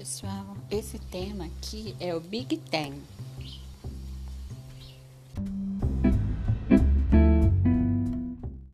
pessoal, esse tema aqui é o Big Ten.